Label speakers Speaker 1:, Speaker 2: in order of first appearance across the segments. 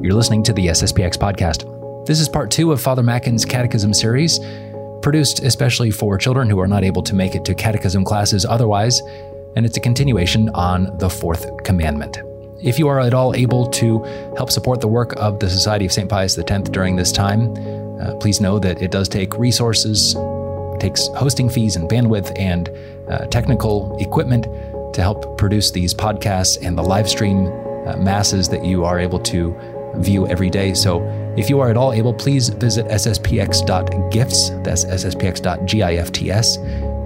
Speaker 1: You're listening to the SSPX podcast. This is part two of Father Mackin's Catechism series, produced especially for children who are not able to make it to catechism classes otherwise, and it's a continuation on the fourth commandment. If you are at all able to help support the work of the Society of St. Pius X during this time, uh, please know that it does take resources, takes hosting fees and bandwidth and uh, technical equipment to help produce these podcasts and the live stream uh, masses that you are able to view every day. So if you are at all able, please visit sspx.gifts, that's sspx.gifts,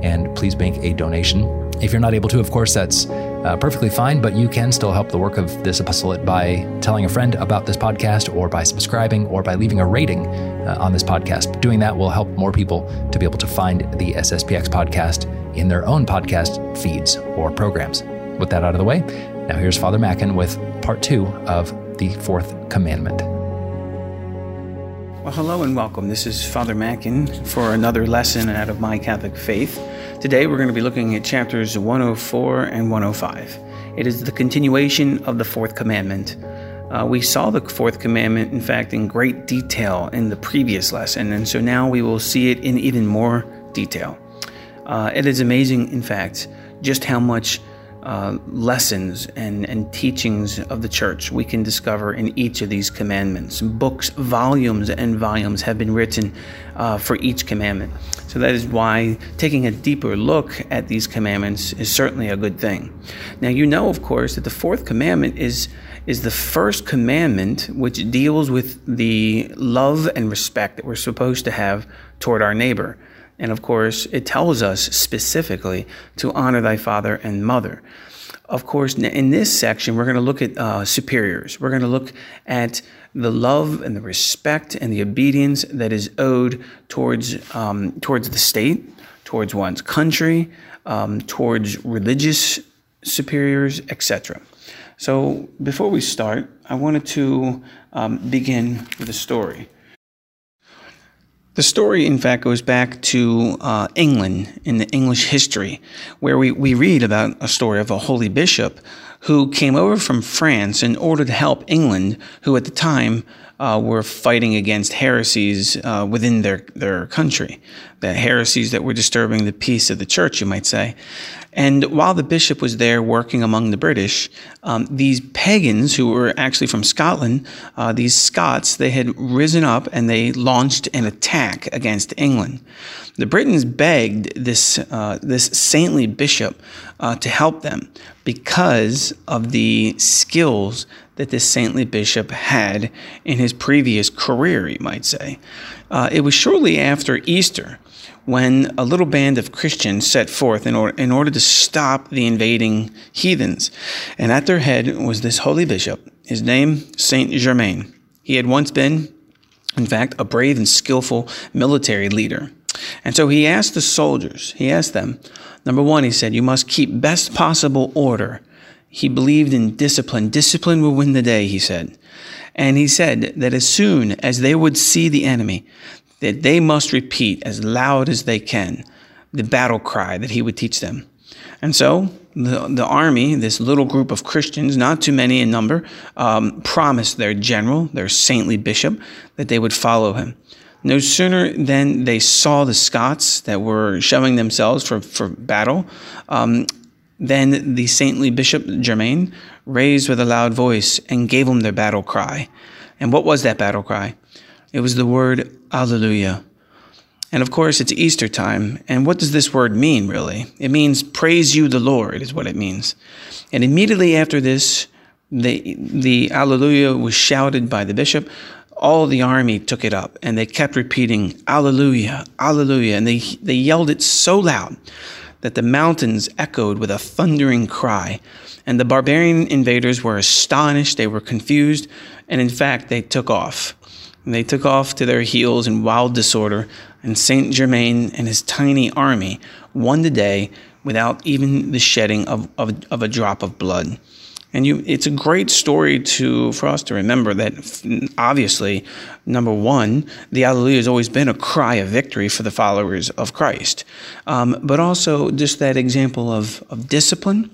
Speaker 1: and please make a donation. If you're not able to, of course, that's uh, perfectly fine, but you can still help the work of this apostolate by telling a friend about this podcast or by subscribing or by leaving a rating uh, on this podcast. Doing that will help more people to be able to find the SSPX podcast in their own podcast feeds or programs. With that out of the way, now here's Father Mackin with part two of the fourth commandment.
Speaker 2: Well, hello and welcome. This is Father Mackin for another lesson out of My Catholic Faith. Today we're going to be looking at chapters 104 and 105. It is the continuation of the fourth commandment. Uh, we saw the fourth commandment, in fact, in great detail in the previous lesson, and so now we will see it in even more detail. Uh, it is amazing, in fact, just how much uh, lessons and, and teachings of the church we can discover in each of these commandments. Books, volumes, and volumes have been written uh, for each commandment. So that is why taking a deeper look at these commandments is certainly a good thing. Now, you know, of course, that the fourth commandment is is the first commandment which deals with the love and respect that we're supposed to have toward our neighbor. And of course, it tells us specifically to honor thy father and mother. Of course, in this section, we're going to look at uh, superiors. We're going to look at the love and the respect and the obedience that is owed towards um, towards the state, towards one's country, um, towards religious superiors, etc. So, before we start, I wanted to um, begin with a story. The story, in fact, goes back to uh, England in the English history, where we, we read about a story of a holy bishop who came over from France in order to help England, who at the time uh, were fighting against heresies uh, within their, their country, the heresies that were disturbing the peace of the church, you might say. And while the bishop was there working among the British, um, these pagans who were actually from Scotland, uh, these Scots, they had risen up and they launched an attack against England. The Britons begged this, uh, this saintly bishop uh, to help them because of the skills that this saintly bishop had in his previous career, you might say. Uh, it was shortly after Easter when a little band of Christians set forth in order, in order to stop the invading heathens. And at their head was this holy bishop, his name, Saint Germain. He had once been, in fact, a brave and skillful military leader. And so he asked the soldiers, he asked them, number one, he said, you must keep best possible order. He believed in discipline. Discipline will win the day, he said. And he said that as soon as they would see the enemy, that they must repeat as loud as they can the battle cry that he would teach them. And so the, the army, this little group of Christians, not too many in number, um, promised their general, their saintly bishop, that they would follow him. No sooner than they saw the Scots that were showing themselves for, for battle, um, then the saintly bishop Germain raised with a loud voice and gave them their battle cry. And what was that battle cry? It was the word Alleluia. And of course, it's Easter time. And what does this word mean, really? It means praise you, the Lord, is what it means. And immediately after this, the, the Alleluia was shouted by the bishop. All the army took it up and they kept repeating, Alleluia, Alleluia. And they, they yelled it so loud that the mountains echoed with a thundering cry. And the barbarian invaders were astonished, they were confused, and in fact, they took off. And they took off to their heels in wild disorder, and Saint Germain and his tiny army won the day without even the shedding of, of, of a drop of blood. And you, it's a great story to for us to remember that obviously, number one, the Alleluia has always been a cry of victory for the followers of Christ, um, but also just that example of, of discipline,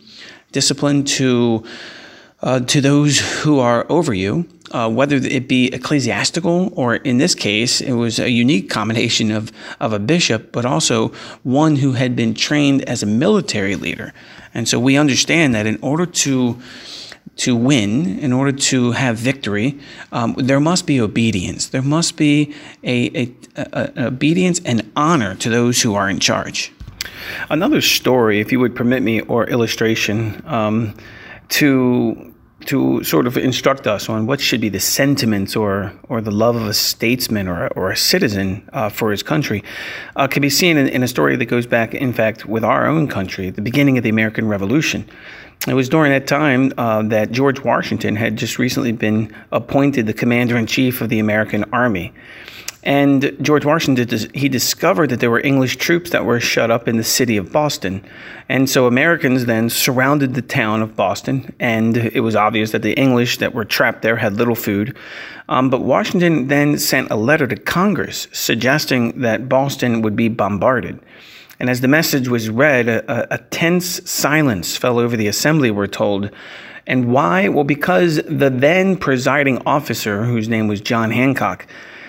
Speaker 2: discipline to uh, to those who are over you, uh, whether it be ecclesiastical or in this case, it was a unique combination of, of a bishop, but also one who had been trained as a military leader. And so we understand that in order to to win, in order to have victory, um, there must be obedience. There must be a, a, a, a obedience and honor to those who are in charge. Another story, if you would permit me, or illustration um, to to sort of instruct us on what should be the sentiments or or the love of a statesman or, or a citizen uh, for his country uh, can be seen in, in, a story that goes back, in fact, with our own country, the beginning of the American Revolution. It was during that time uh, that George Washington had just recently been appointed the commander in chief of the American Army. And George Washington, he discovered that there were English troops that were shut up in the city of Boston. And so Americans then surrounded the town of Boston, and it was obvious that the English that were trapped there had little food. Um, but Washington then sent a letter to Congress suggesting that Boston would be bombarded. And as the message was read, a, a tense silence fell over the assembly, we're told. And why? Well, because the then presiding officer, whose name was John Hancock,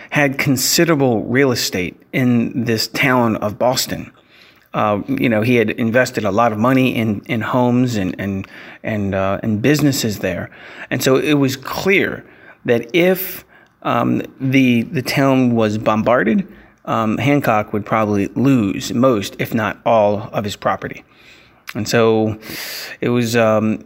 Speaker 2: had considerable real estate in this town of Boston. Uh, you know, he had invested a lot of money in, in homes and and and uh, and businesses there, and so it was clear that if um, the the town was bombarded, um, Hancock would probably lose most, if not all, of his property. And so it was, um,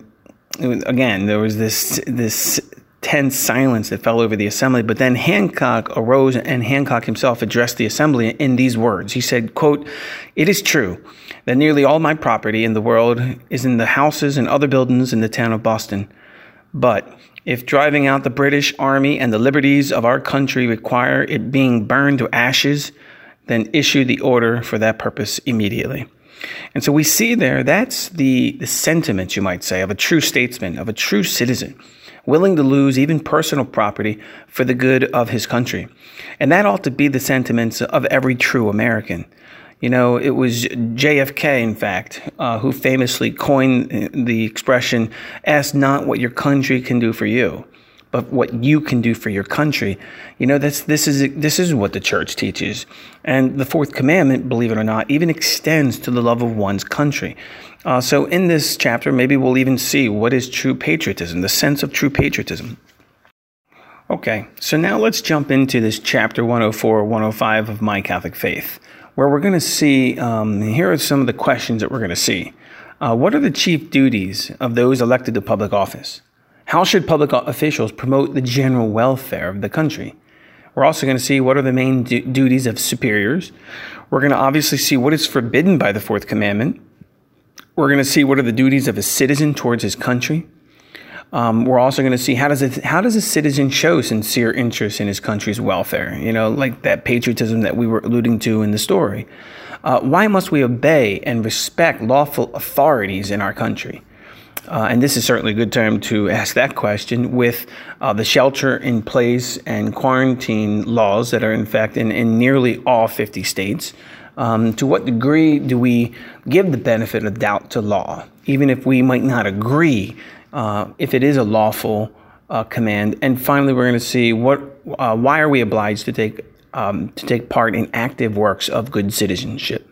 Speaker 2: it was again, there was this, this tense silence that fell over the assembly. But then Hancock arose and Hancock himself addressed the assembly in these words. He said, quote, It is true that nearly all my property in the world is in the houses and other buildings in the town of Boston. But if driving out the British Army and the liberties of our country require it being burned to ashes, then issue the order for that purpose immediately. And so we see there that's the, the sentiment, you might say, of a true statesman, of a true citizen, willing to lose even personal property for the good of his country. And that ought to be the sentiments of every true American. You know, it was JFK, in fact, uh, who famously coined the expression, ask not what your country can do for you, but what you can do for your country. You know, that's, this, is, this is what the church teaches. And the fourth commandment, believe it or not, even extends to the love of one's country. Uh, so in this chapter, maybe we'll even see what is true patriotism, the sense of true patriotism. Okay, so now let's jump into this chapter 104, 105 of My Catholic Faith where we're going to see um, here are some of the questions that we're going to see. Uh, what are the chief duties of those elected to public office? How should public officials promote the general welfare of the country? We're also going to see what are the main du- duties of superiors. We're going to obviously see what is forbidden by the fourth commandment. We're going to see what are the duties of a citizen towards his country. Um, we're also going to see how does it, how does a citizen show sincere interest in his country's welfare? You know, like that patriotism that we were alluding to in the story. Uh, why must we obey and respect lawful authorities in our country? Uh, and this is certainly a good time to ask that question with uh, the shelter in place and quarantine laws that are, in fact, in, in nearly all 50 states. Um, to what degree do we give the benefit of doubt to law, even if we might not agree uh, if it is a lawful uh, command. And finally, we're going to see what, uh, why are we obliged to take um, to take part in active works of good citizenship.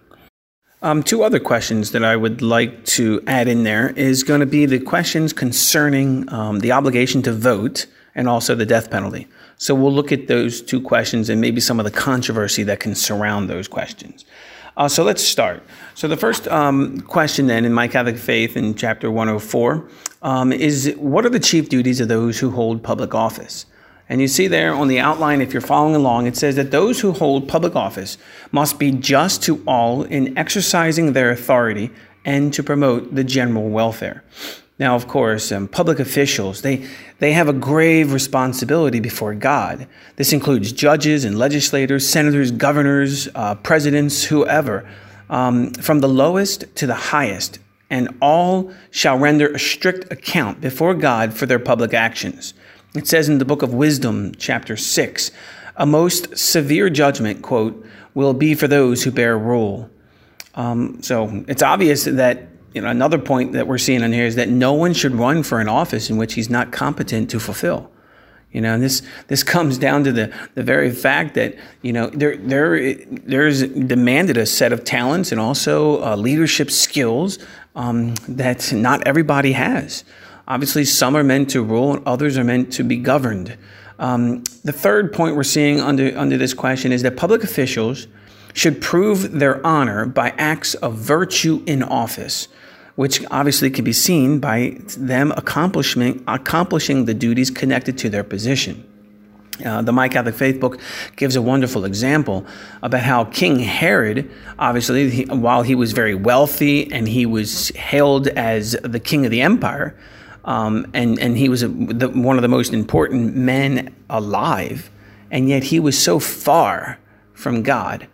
Speaker 2: Um, two other questions that I would like to add in there is going to be the questions concerning um, the obligation to vote and also the death penalty. So we'll look at those two questions and maybe some of the controversy that can surround those questions. Uh, so let's start. So the first um, question then in My Catholic Faith in chapter 104 um, is what are the chief duties of those who hold public office? And you see there on the outline, if you're following along, it says that those who hold public office must be just to all in exercising their authority and to promote the general welfare. Now, of course, um, public officials, they, they have a grave responsibility before God. This includes judges and legislators, senators, governors, uh, presidents, whoever, um, from the lowest to the highest and all shall render a strict account before God for their public actions. It says in the book of Wisdom, chapter 6, a most severe judgment, quote, will be for those who bear rule. Um, so it's obvious that you know, another point that we're seeing in here is that no one should run for an office in which he's not competent to fulfill. You know, and this this comes down to the the very fact that you know there there there's demanded a set of talents and also uh, leadership skills um, that not everybody has. Obviously, some are meant to rule, and others are meant to be governed. Um, the third point we're seeing under under this question is that public officials should prove their honor by acts of virtue in office which obviously can be seen by them accomplishing, accomplishing the duties connected to their position. Uh, the My Catholic Faith book gives a wonderful example about how King Herod, obviously, he, while he was very wealthy and he was hailed as the king of the empire, um, and, and he was a, the, one of the most important men alive, and yet he was so far from God.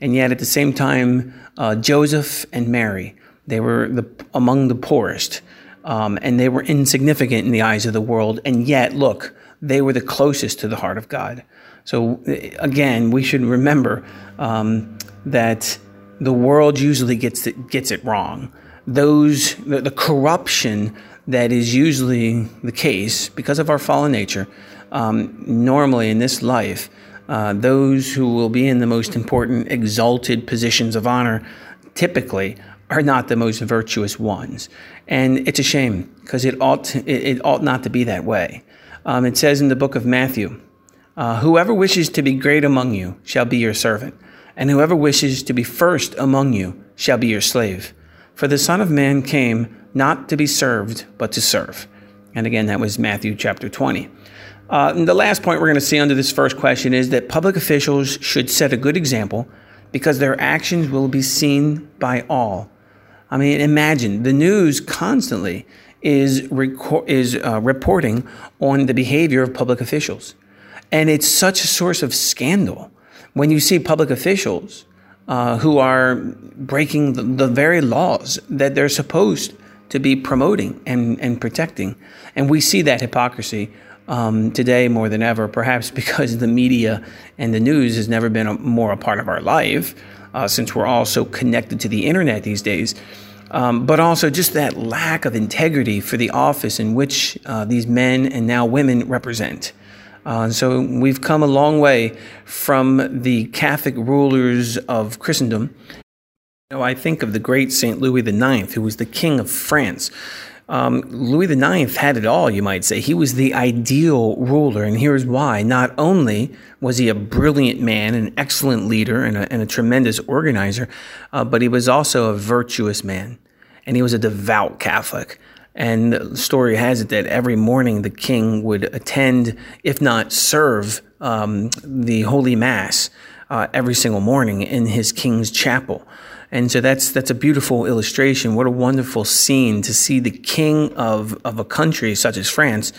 Speaker 2: And yet, at the same time, uh, Joseph and Mary they were the, among the poorest, um, and they were insignificant in the eyes of the world. And yet, look, they were the closest to the heart of God. So, again, we should remember um, that the world usually gets it, gets it wrong. Those the, the, corruption that is usually the case because of our fallen nature. Um, normally in this life, uh, those who will be in the most important, exalted positions of honor typically are not the most virtuous ones. And it's a shame because it ought, it, it, ought not to be that way. Um, it says in the book of Matthew, uh, Whoever wishes to be great among you shall be your servant, and whoever wishes to be first among you shall be your slave. For the Son of Man came not to be served, but to serve. And again, that was Matthew chapter 20. Uh, the last point we're going to see under this first question is that public officials should set a good example because their actions will be seen by all. I mean, imagine the news constantly is reco- is uh, reporting on the behavior of public officials, and it's such a source of scandal when you see public officials uh, who are breaking the, the, very laws that they're supposed to be promoting and, and protecting, and we see that hypocrisy. Um, today more than ever, perhaps because the media and the news has never been a, more a part of our life, uh, since we're all so connected to the internet these days. Um, but also just that lack of integrity for the office in which uh, these men and now women represent. Uh, so we've come a long way from the Catholic rulers of Christendom. You know, I think of the great Saint Louis IX, who was the king of France. Um, Louis IX had it all, you might say. He was the ideal ruler, and here's why. Not only was he a brilliant man, an excellent leader, and a, and a tremendous organizer, uh, but he was also a virtuous man, and he was a devout Catholic. And the story has it that every morning the king would attend, if not serve, um, the Holy Mass uh, every single morning in his king's chapel. And so that's that's a beautiful illustration. What a wonderful scene to see the king of, of a country such as France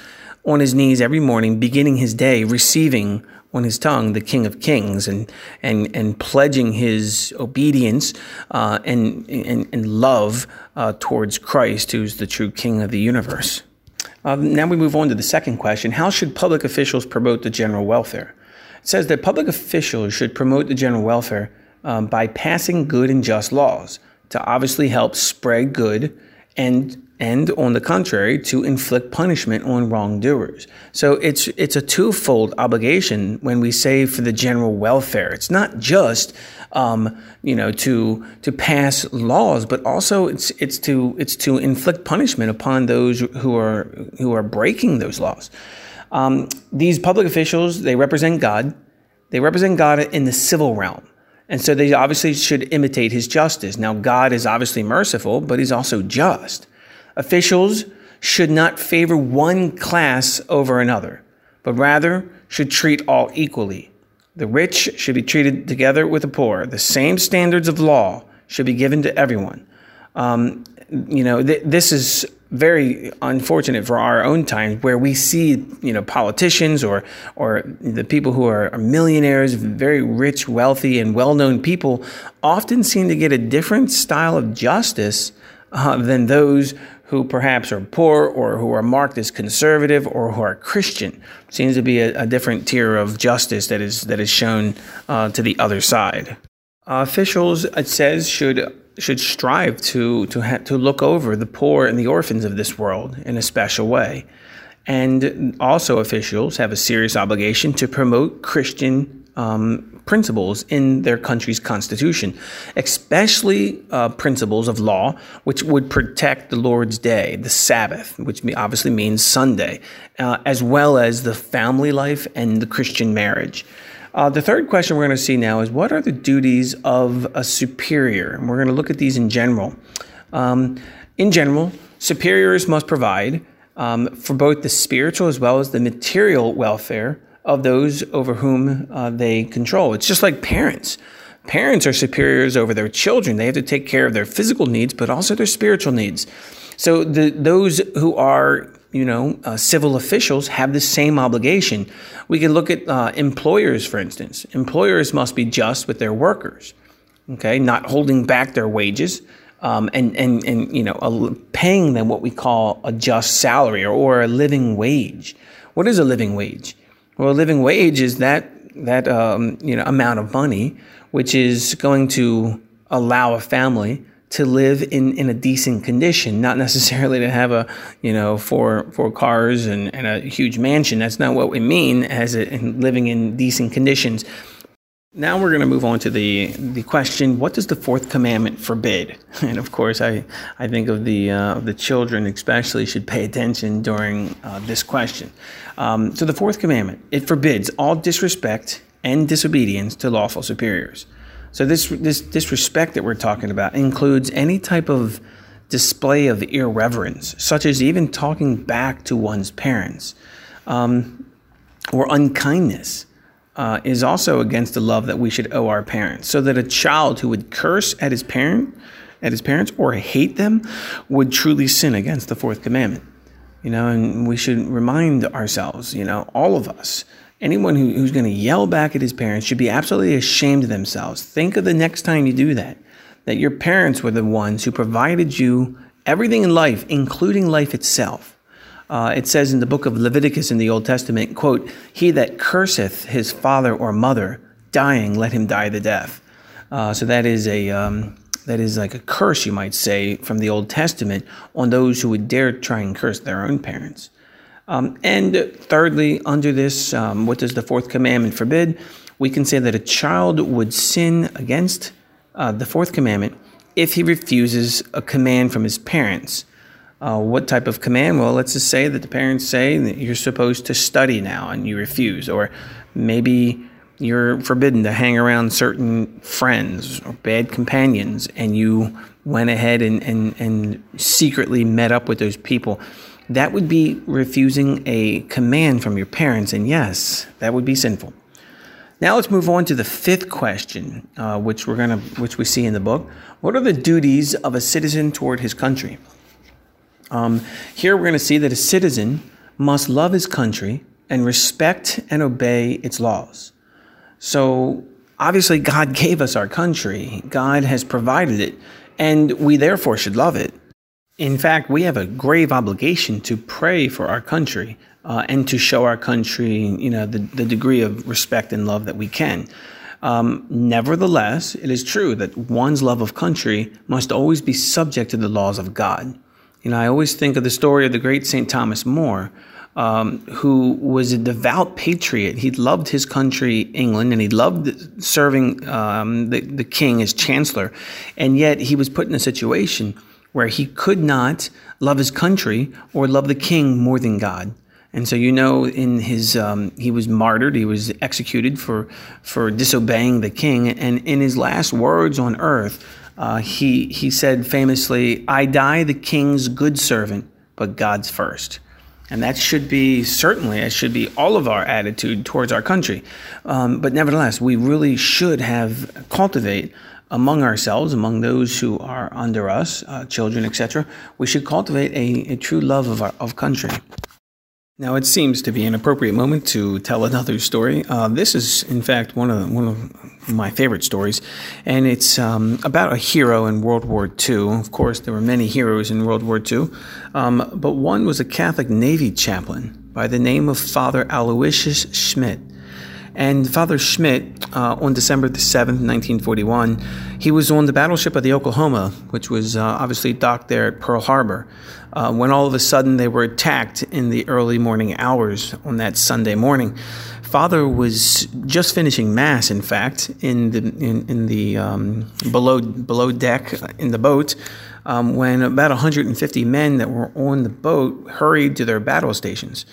Speaker 2: on his knees every morning, beginning his day, receiving on his tongue the King of Kings and and and pledging his obedience uh, and, and, and love uh, towards Christ, who's the true King of the universe. Uh, now we move on to the second question: How should public officials promote the general welfare? It says that public officials should promote the general welfare um, by passing good and just laws to obviously help spread good and and on the contrary to inflict punishment on wrongdoers. So it's it's a twofold obligation when we say for the general welfare. It's not just um, you know to to pass laws but also it's it's to it's to inflict punishment upon those who are who are breaking those laws. Um, these public officials they represent God. They represent God in the civil realm and so they obviously should imitate his justice. Now, God is obviously merciful, but he's also just. Officials should not favor one class over another, but rather should treat all equally. The rich should be treated together with the poor. The same standards of law should be given to everyone. Um, you know, th- this is very unfortunate for our own times where we see you know politicians or or the people who are, millionaires very rich wealthy and well-known people often seem to get a different style of justice uh, than those who perhaps are poor or who are marked as conservative or who are Christian. Seems to be a, a different tier of justice that is that is shown uh, to the other side. Uh, officials, it says, should should strive to to ha- to look over the poor and the orphans of this world in a special way. And also, officials have a serious obligation to promote Christian um, principles in their country's constitution, especially uh, principles of law which would protect the Lord's Day, the Sabbath, which obviously means Sunday, uh, as well as the family life and the Christian marriage. Uh, the third question we're going to see now is what are the duties of a superior? And we're going to look at these in general. Um, in general, superiors must provide um, for both the spiritual as well as the material welfare of those over whom uh, they control. It's just like parents. Parents are superiors over their children. They have to take care of their physical needs, but also their spiritual needs. So the, those who are, you know, uh, civil officials have the same obligation. We can look at uh, employers, for instance. Employers must be just with their workers, okay, not holding back their wages, um, and and and you know, a, paying them what we call a just salary or, or a living wage. What is a living wage? Well, a living wage is that that um, you know amount of money which is going to allow a family to live in, in a decent condition, not necessarily to have a you know four four cars and, and a huge mansion. That's not what we mean as a, in living in decent conditions. Now we're going to move on to the the question: What does the fourth commandment forbid? And of course, I I think of the uh, the children especially should pay attention during uh, this question. Um, so the fourth commandment it forbids all disrespect and disobedience to lawful superiors. So this this disrespect that we're talking about includes any type of display of irreverence, such as even talking back to one's parents, um, or unkindness uh, is also against the love that we should owe our parents. So that a child who would curse at his parent, at his parents, or hate them, would truly sin against the fourth commandment. You know, and we should remind ourselves, you know, all of us, anyone who, who's going to yell back at his parents should be absolutely ashamed of themselves. Think of the next time you do that, that your parents were the ones who provided you everything in life, including life itself. Uh, it says in the book of Leviticus in the Old Testament, quote, He that curseth his father or mother, dying, let him die the death. Uh, so that is a um, that is like a curse, you might say, from the Old Testament on those who would dare try and curse their own parents. Um, and thirdly, under this, um, what does the fourth commandment forbid? We can say that a child would sin against uh, the fourth commandment if he refuses a command from his parents. Uh, what type of command? Well, let's just say that the parents say that you're supposed to study now and you refuse, or maybe you're forbidden to hang around certain friends or bad companions and you went ahead and, and, and secretly met up with those people. That would be refusing a command from your parents, and yes, that would be sinful. Now let's move on to the fifth question, uh, which we're gonna, which we see in the book. What are the duties of a citizen toward his country? Um, here we're to see that a citizen must love his country and respect and obey its laws. So, obviously, God gave us our country, God has provided it, and we therefore should love it. In fact, we have a grave obligation to pray for our country uh, and to show our country, you know, the, the degree of respect and love that we can. Um, nevertheless, it is true that one's love of country must always be subject to the laws of God. You know, I always think of the story of the great St. Thomas More, um, who was a devout patriot. He loved his country, England, and he loved serving um, the, the king as chancellor. And yet he was put in a situation where he could not love his country or love the king more than God. And so you know, in his um, he was martyred, he was executed for for disobeying the king, and in his last words on earth, uh, he, he said famously, I die the king's good servant, but God's first. And that should be certainly, it should be all of our attitude towards our country. Um, but nevertheless, we really should have cultivate among ourselves, among those who are under us, uh, children, etc. We should cultivate a, a true love of our of country. Now, it seems to be an appropriate moment to tell another story. Uh, this is, in fact, one of one of my favorite stories, and it's um, about a hero in World War II. Of course, there were many heroes in World War II, um, but one was a Catholic Navy chaplain by the name of Father Aloysius Schmitt. And Father Schmitt, uh, on December the 7th, 1941, he was on the battleship of the Oklahoma, which was uh, obviously docked there at Pearl Harbor, uh, when all of a sudden they were attacked in the early morning hours on that Sunday morning. Father was just finishing mass, in fact, in the in, in the um, below below deck in the boat, um, when about 150 men that were on the boat hurried to their battle stations.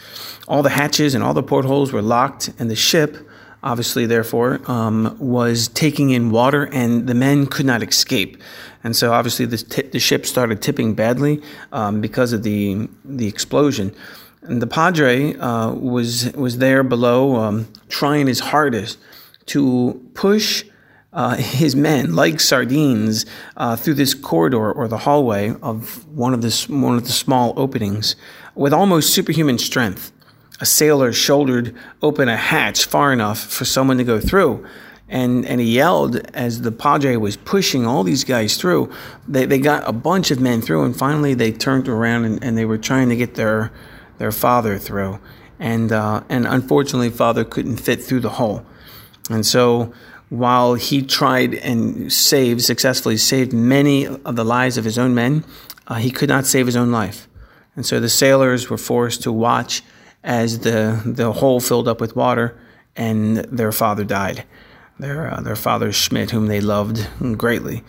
Speaker 2: All the hatches and all the portholes were locked, and the ship, obviously, therefore, um, was taking in water, and the men could not escape. And so, obviously, the, t- the ship started tipping badly um, because of the the explosion. And the padre uh, was was there below, um, trying his hardest to push uh, his men like sardines uh, through this corridor or the hallway of one of the one of the small openings with almost superhuman strength. A sailor shouldered open a hatch far enough for someone to go through. And, and he yelled as the padre was pushing all these guys through. They, they got a bunch of men through, and finally they turned around and, and they were trying to get their, their father through. And, uh, and unfortunately, father couldn't fit through the hole. And so while he tried and saved, successfully saved many of the lives of his own men, uh, he could not save his own life. And so the sailors were forced to watch as the, the hole filled up with water and their father died. Their, uh, their father Schmitt, whom they loved greatly.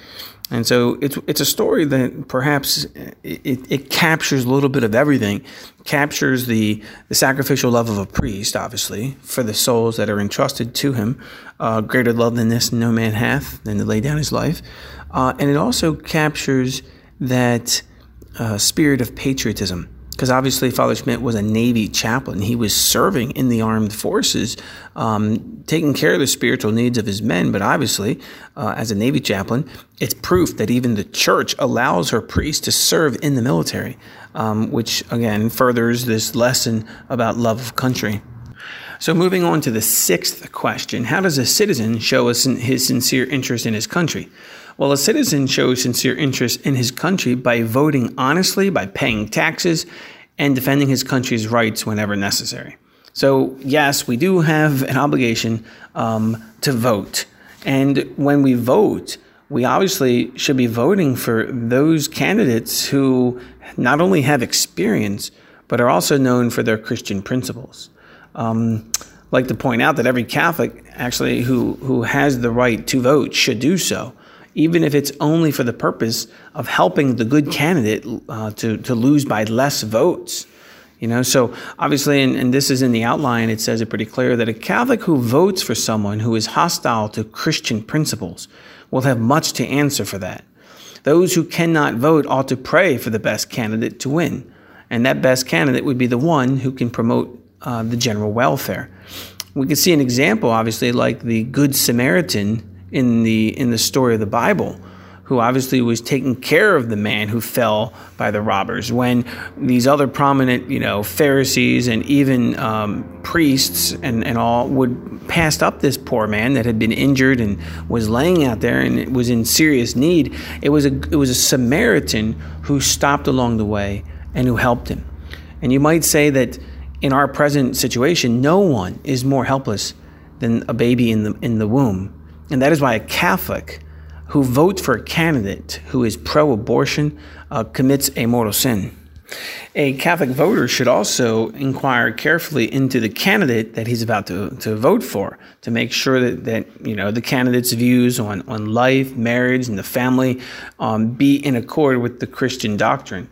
Speaker 2: And so it's it's a story that perhaps it, it captures a little bit of everything. captures the the sacrificial love of a priest, obviously, for the souls that are entrusted to him. Uh, greater love than this no man hath, than to lay down his life. Uh, and it also captures that uh, spirit of patriotism because obviously Father Schmitt was a Navy chaplain. He was serving in the armed forces, um, taking care of the spiritual needs of his men. But obviously, uh, as a Navy chaplain, it's proof that even the church allows her priests to serve in the military, um, which again furthers this lesson about love of country. So, moving on to the sixth question How does a citizen show his sincere interest in his country? Well, a citizen shows sincere interest in his country by voting honestly, by paying taxes, and defending his country's rights whenever necessary. So, yes, we do have an obligation um, to vote. And when we vote, we obviously should be voting for those candidates who not only have experience, but are also known for their Christian principles. Um, like to point out that every Catholic actually who, who has the right to vote should do so even if it's only for the purpose of helping the good candidate uh, to, to lose by less votes. You know, so obviously, and, and, this is in the outline, it says it pretty clear that a Catholic who votes for someone who is hostile to Christian principles will have much to answer for that. Those who cannot vote ought to pray for the best candidate to win. And that best candidate would be the one who can promote uh, the general welfare. We can see an example, obviously, like the Good Samaritan in the in the story of the Bible, who obviously was taking care of the man who fell by the robbers. When these other prominent, you know, Pharisees and even um, priests and, and all would passed up this poor man that had been injured and was laying out there and was in serious need, it was a it was a Samaritan who stopped along the way and who helped him. And you might say that in our present situation, no one is more helpless than a baby in the in the womb and that is why a Catholic who votes for a candidate who is pro abortion uh, commits a mortal sin. A Catholic voter should also inquire carefully into the candidate that he's about to, to vote for to make sure that, that you know the candidate's views on, on life, marriage, and the family um, be in accord with the Christian doctrine.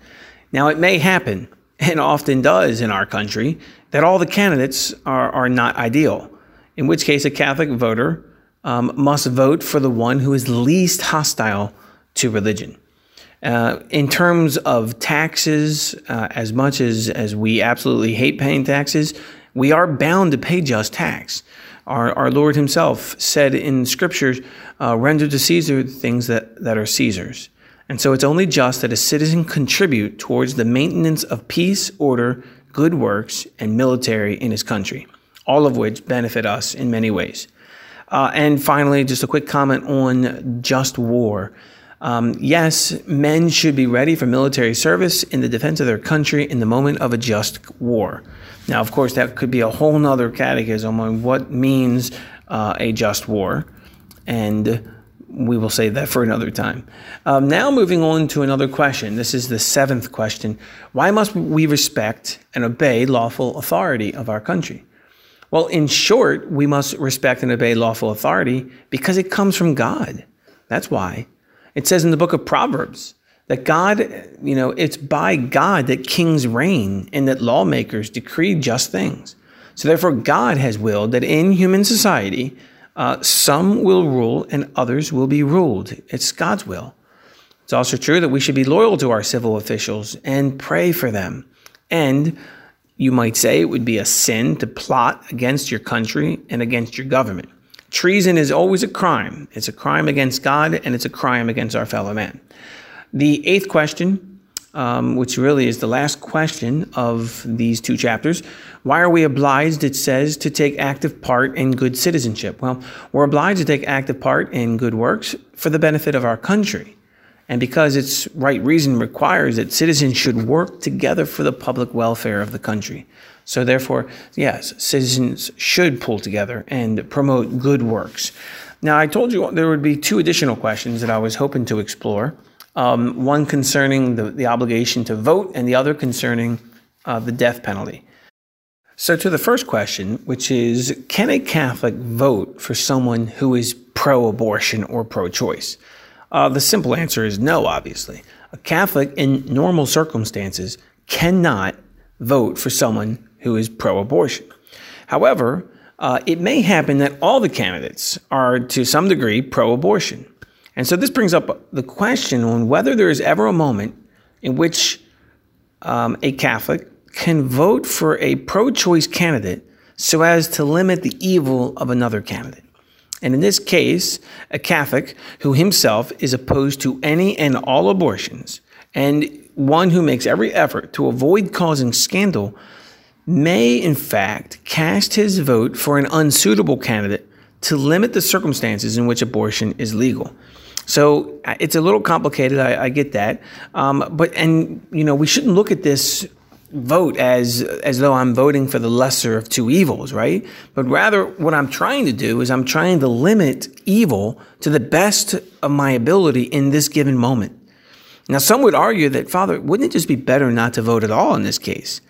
Speaker 2: Now, it may happen, and often does in our country, that all the candidates are, are not ideal, in which case a Catholic voter um, must vote for the one who is least hostile to religion. Uh, in terms of taxes, uh, as much as, as we absolutely hate paying taxes, we are bound to pay just tax. Our, our Lord Himself said in Scriptures, uh, render to Caesar things that, that are Caesar's. And so it's only just that a citizen contribute towards the maintenance of peace, order, good works, and military in his country, all of which benefit us in many ways. Uh, and finally, just a quick comment on just war. Um, yes, men should be ready for military service in the defense of their country in the moment of a just war. Now, of course, that could be a whole nother catechism on what means uh, a just war, and we will save that for another time. Um, now, moving on to another question. This is the seventh question Why must we respect and obey lawful authority of our country? Well, in short, we must respect and obey lawful authority because it comes from God. That's why. It says in the book of Proverbs that God, you know, it's by God that kings reign and that lawmakers decree just things. So therefore, God has willed that in human society, uh, some will rule and others will be ruled. It's God's will. It's also true that we should be loyal to our civil officials and pray for them. And you might say it would be a sin to plot against your country and against your government. Treason is always a crime. It's a crime against God and it's a crime against our fellow man. The eighth question, um, which really is the last question of these two chapters, why are we obliged, it says, to take active part in good citizenship? Well, we're obliged to take active part in good works for the benefit of our country. And because its right reason requires that citizens should work together for the public welfare of the country. So, therefore, yes, citizens should pull together and promote good works. Now, I told you there would be two additional questions that I was hoping to explore um, one concerning the, the obligation to vote, and the other concerning uh, the death penalty. So, to the first question, which is Can a Catholic vote for someone who is pro abortion or pro choice? Uh, the simple answer is no, obviously. A Catholic in normal circumstances cannot vote for someone who is pro abortion. However, uh, it may happen that all the candidates are to some degree pro abortion. And so this brings up the question on whether there is ever a moment in which um, a Catholic can vote for a pro choice candidate so as to limit the evil of another candidate. And in this case, a Catholic who himself is opposed to any and all abortions and one who makes every effort to avoid causing scandal may, in fact, cast his vote for an unsuitable candidate to limit the circumstances in which abortion is legal. So uh, it's a little complicated. I, I get that, um, but and you know we shouldn't look at this vote as as though I'm voting for the lesser of two evils, right? But rather, what I'm trying to do is I'm trying to limit evil to the best of my ability in this given moment. Now, some would argue that, Father, wouldn't it just be better not to vote at all in this case?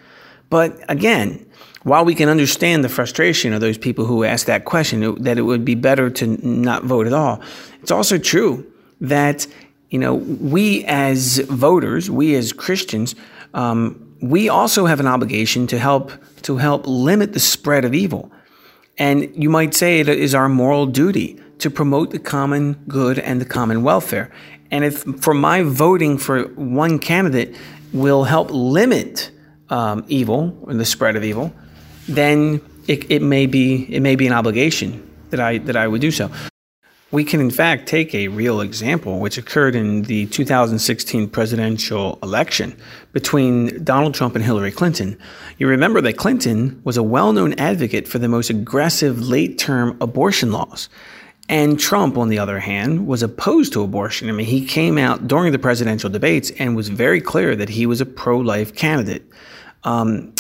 Speaker 2: But again, while we can understand the frustration of those people who ask that question, that it would be better to not vote at all, it's also true that you know we as voters, we as Christians, um, we also have an obligation to help to help limit the spread of evil, and you might say it is our moral duty to promote the common good and the common welfare. And if for my voting for one candidate will help limit um, evil or the spread of evil, then it, it may be it may be an obligation that I that I would do so. We can, in fact, take a real example, which occurred in the 2016 presidential election between Donald Trump and Hillary Clinton. You remember that Clinton was a well known advocate for the most aggressive late term abortion laws. And Trump, on the other hand, was opposed to abortion. I mean, he came out during the presidential debates and was very clear that he was a pro life candidate. Um,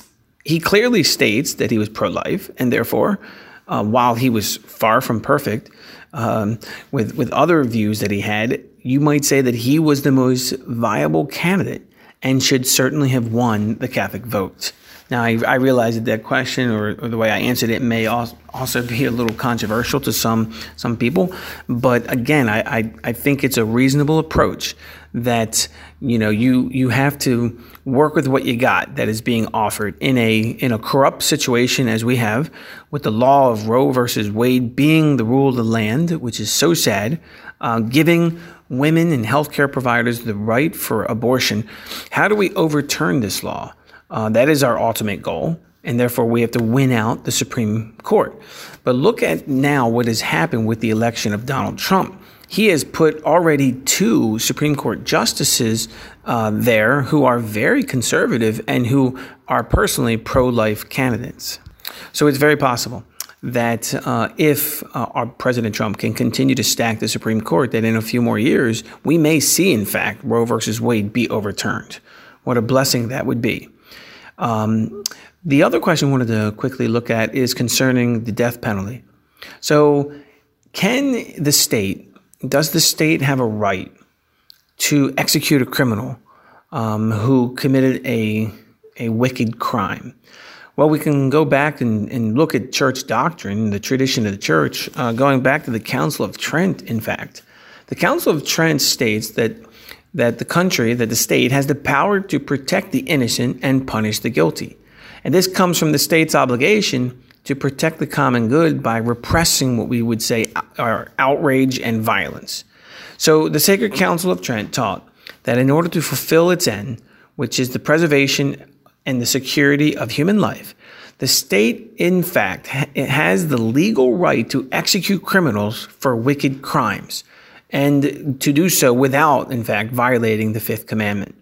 Speaker 2: he clearly states that he was pro life, and therefore, uh, while he was far from perfect, um, with, with other views that he had, you might say that he was the most viable candidate and should certainly have won the Catholic vote. Now, I, I realize that that question or, or, the way I answered it may also be a little controversial to some some people, but again, I, I, I think it's a reasonable approach that you know you you have to work with what you got that is being offered in a in a corrupt situation as we have with the law of Roe versus Wade being the rule of the land, which is so sad, uh, giving women and healthcare providers the right for abortion. How do we overturn this law? Uh, that is our ultimate goal, and therefore we have to win out the Supreme Court. But look at now what has happened with the election of Donald Trump. He has put already two Supreme Court justices uh, there who are very conservative and who are personally pro life candidates. So it's very possible that uh, if uh, our President Trump can continue to stack the Supreme Court, that in a few more years, we may see, in fact, Roe versus Wade be overturned. What a blessing that would be. Um, the other question I wanted to quickly look at is concerning the death penalty. So, can the state, does the state have a right to execute a criminal um, who committed a, a wicked crime? Well, we can go back and, and look at church doctrine, the tradition of the church, uh, going back to the Council of Trent, in fact. The Council of Trent states that, that the country, that the state, has the power to protect the innocent and punish the guilty. And this comes from the state's obligation to protect the common good by repressing what we would say are outrage and violence. So the Sacred Council of Trent taught that in order to fulfill its end, which is the preservation and the security of human life, the state, in fact, has the legal right to execute criminals for wicked crimes and to do so without, in fact, violating the fifth commandment.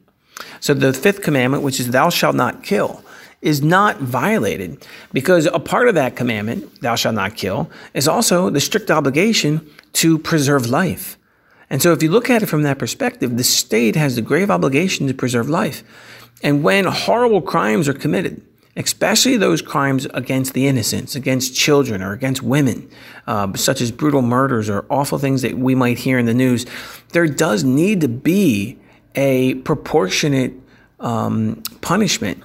Speaker 2: So the fifth commandment, which is thou shalt not kill, is not violated because a part of that commandment, thou shalt not kill, is also the strict obligation to preserve life. And so if you look at it from that perspective, the state has the grave obligation to preserve life. And when horrible crimes are committed, especially those crimes against the innocents, against children, or against women, uh, such as brutal murders or awful things that we might hear in the news, there does need to be a proportionate um, punishment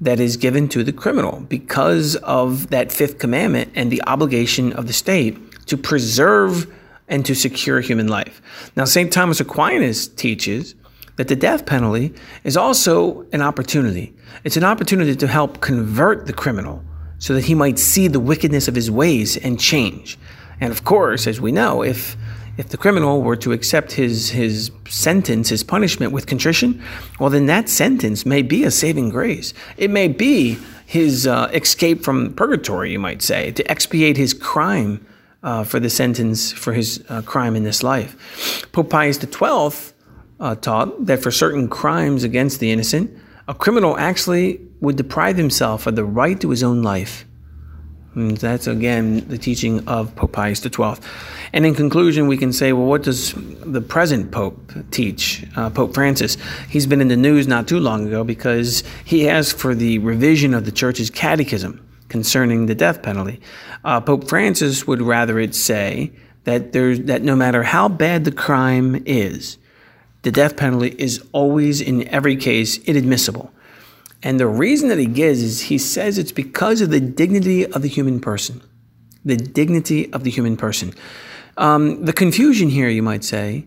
Speaker 2: that is given to the criminal because of that fifth commandment and the obligation of the state to preserve and to secure human life. Now, St. Thomas Aquinas teaches that the death penalty is also an opportunity. It's an opportunity to help convert the criminal so that he might see the wickedness of his ways and change. And of course, as we know, if if the criminal were to accept his his sentence, his punishment with contrition, well, then that sentence may be a saving grace. It may be his uh, escape from purgatory, you might say, to expiate his crime uh, for the sentence for his uh, crime in this life. Pope Pius XII uh, taught that for certain crimes against the innocent, a criminal actually would deprive himself of the right to his own life. And that's again the teaching of Pope Pius XII. And in conclusion, we can say, well, what does the present Pope teach? Uh, Pope Francis. He's been in the news not too long ago because he asked for the revision of the Church's catechism concerning the death penalty. Uh, Pope Francis would rather it say that there's that no matter how bad the crime is, the death penalty is always, in every case, inadmissible. And the reason that he gives is he says it's because of the dignity of the human person. The dignity of the human person. Um, the confusion here, you might say,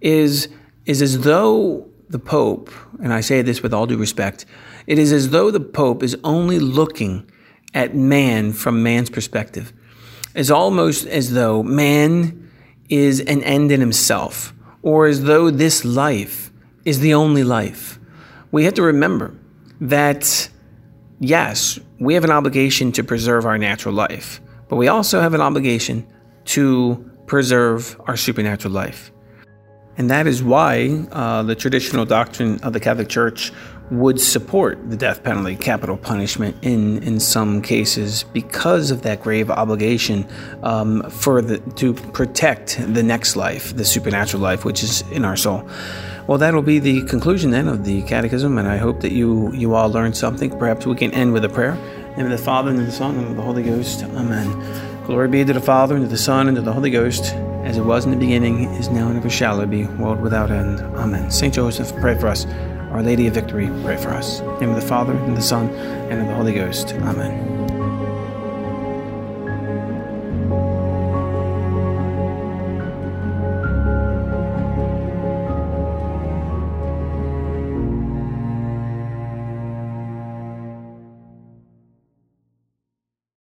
Speaker 2: is, is as though the Pope, and I say this with all due respect, it is as though the Pope is only looking at man from man's perspective. It's almost as though man is an end in himself or as though this life is the only life. We have to remember that, yes, we have an obligation to preserve our natural life, but we also have an obligation to preserve our supernatural life. And that is why uh, the traditional doctrine of the Catholic Church would support the death penalty, capital punishment in, in some cases, because of that grave obligation um, for the, to protect the next life, the supernatural life, which is in our soul. Well, that'll be the conclusion then of the Catechism, and I hope that you you all learned something. Perhaps we can end with a prayer. In the name of the Father and of the Son and of the Holy Ghost. Amen. Glory be to the Father and to the Son and to the Holy Ghost as it was in the beginning, is now, and ever shall be, world without end. Amen. Saint Joseph, pray for us. Our Lady of Victory, pray for us. In the name of the Father, and the Son, and of the Holy Ghost. Amen.